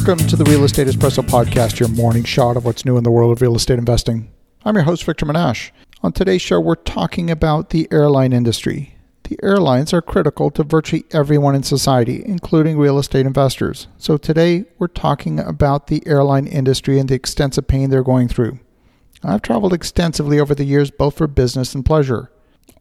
Welcome to the Real Estate Espresso Podcast, your morning shot of what's new in the world of real estate investing. I'm your host, Victor Menasce. On today's show, we're talking about the airline industry. The airlines are critical to virtually everyone in society, including real estate investors. So today, we're talking about the airline industry and the extensive pain they're going through. I've traveled extensively over the years, both for business and pleasure.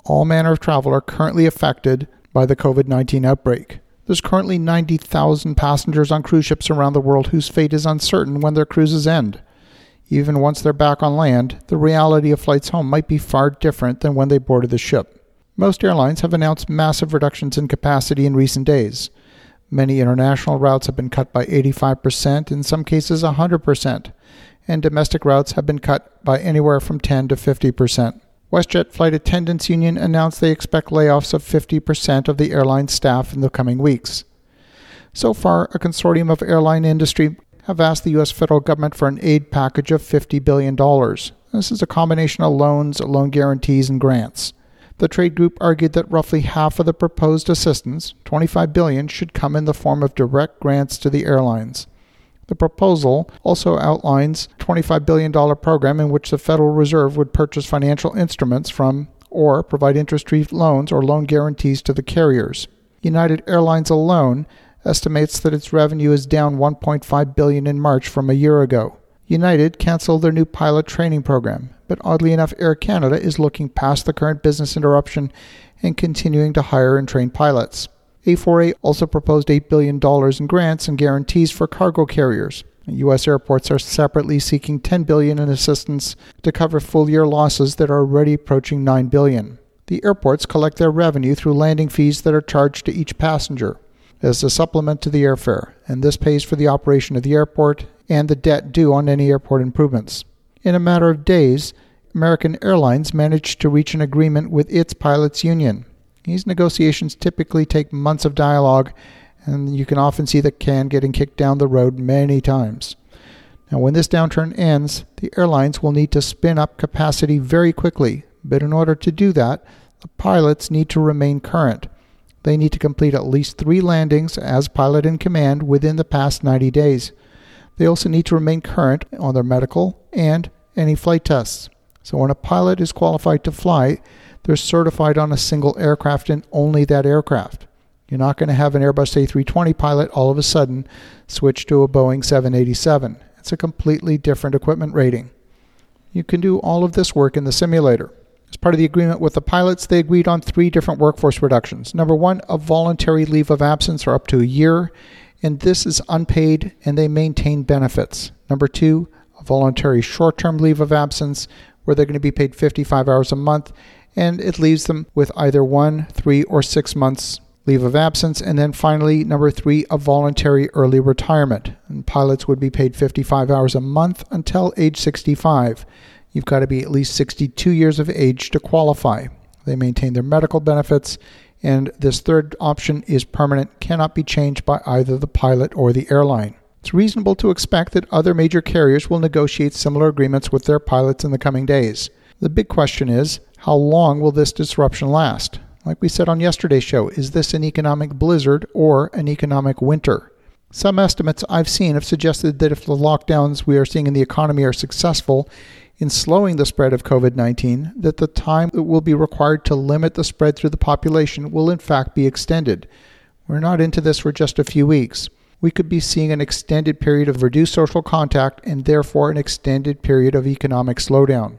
All manner of travel are currently affected by the COVID 19 outbreak. There's currently 90,000 passengers on cruise ships around the world whose fate is uncertain when their cruises end. Even once they're back on land, the reality of flights home might be far different than when they boarded the ship. Most airlines have announced massive reductions in capacity in recent days. Many international routes have been cut by 85%, in some cases 100%, and domestic routes have been cut by anywhere from 10 to 50%. WestJet Flight Attendants Union announced they expect layoffs of 50% of the airline staff in the coming weeks. So far, a consortium of airline industry have asked the U.S. federal government for an aid package of $50 billion. This is a combination of loans, loan guarantees, and grants. The trade group argued that roughly half of the proposed assistance, 25 billion, should come in the form of direct grants to the airlines. The proposal also outlines a $25 billion program in which the Federal Reserve would purchase financial instruments from or provide interest-free loans or loan guarantees to the carriers. United Airlines alone estimates that its revenue is down 1.5 billion in March from a year ago. United canceled their new pilot training program, but oddly enough Air Canada is looking past the current business interruption and continuing to hire and train pilots. A4A also proposed $8 billion in grants and guarantees for cargo carriers. U.S. airports are separately seeking 10 billion in assistance to cover full-year losses that are already approaching 9 billion. The airports collect their revenue through landing fees that are charged to each passenger as a supplement to the airfare, and this pays for the operation of the airport and the debt due on any airport improvements. In a matter of days, American Airlines managed to reach an agreement with its pilots' union. These negotiations typically take months of dialogue, and you can often see the can getting kicked down the road many times. Now, when this downturn ends, the airlines will need to spin up capacity very quickly, but in order to do that, the pilots need to remain current. They need to complete at least three landings as pilot in command within the past 90 days. They also need to remain current on their medical and any flight tests. So, when a pilot is qualified to fly, they're certified on a single aircraft and only that aircraft. You're not going to have an Airbus A320 pilot all of a sudden switch to a Boeing 787. It's a completely different equipment rating. You can do all of this work in the simulator. As part of the agreement with the pilots, they agreed on three different workforce reductions. Number one, a voluntary leave of absence for up to a year, and this is unpaid and they maintain benefits. Number two, a voluntary short term leave of absence where they're going to be paid 55 hours a month and it leaves them with either one, three, or six months leave of absence. And then finally, number three, a voluntary early retirement. And pilots would be paid 55 hours a month until age 65. You've got to be at least 62 years of age to qualify. They maintain their medical benefits, and this third option is permanent, cannot be changed by either the pilot or the airline. It's reasonable to expect that other major carriers will negotiate similar agreements with their pilots in the coming days. The big question is how long will this disruption last? Like we said on yesterday's show, is this an economic blizzard or an economic winter? Some estimates I've seen have suggested that if the lockdowns we are seeing in the economy are successful in slowing the spread of COVID 19, that the time it will be required to limit the spread through the population will in fact be extended. We're not into this for just a few weeks. We could be seeing an extended period of reduced social contact and therefore an extended period of economic slowdown.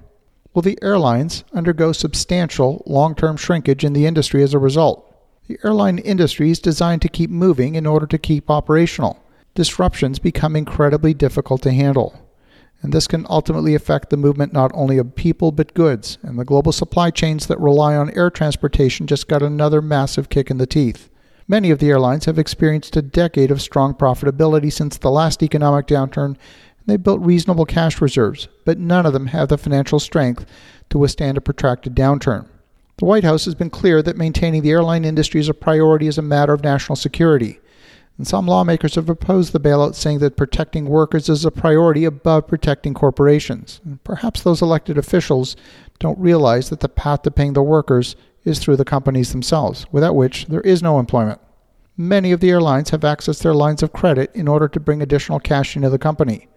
Will the airlines undergo substantial long term shrinkage in the industry as a result? The airline industry is designed to keep moving in order to keep operational. Disruptions become incredibly difficult to handle. And this can ultimately affect the movement not only of people but goods, and the global supply chains that rely on air transportation just got another massive kick in the teeth. Many of the airlines have experienced a decade of strong profitability since the last economic downturn and they built reasonable cash reserves, but none of them have the financial strength to withstand a protracted downturn. The White House has been clear that maintaining the airline industry as a priority is a matter of national security. And some lawmakers have opposed the bailout, saying that protecting workers is a priority above protecting corporations. And perhaps those elected officials don't realize that the path to paying the workers is through the companies themselves, without which there is no employment. many of the airlines have accessed their lines of credit in order to bring additional cash into the company.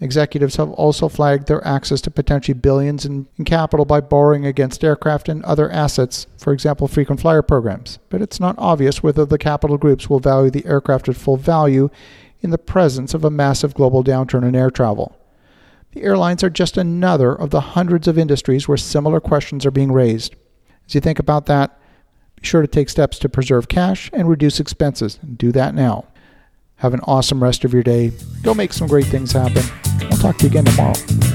Executives have also flagged their access to potentially billions in, in, capital by borrowing against aircraft and other assets, for example, frequent flyer programs. But it's not obvious whether the capital groups will value the aircraft at full value in the presence of a massive global downturn in air travel. The airlines are just another of the hundreds of industries where similar questions are being raised. As you think about that, be sure to take steps to preserve cash and reduce expenses. Do that now. Have an awesome rest of your day. Go make some great things happen. I'll talk to you again tomorrow.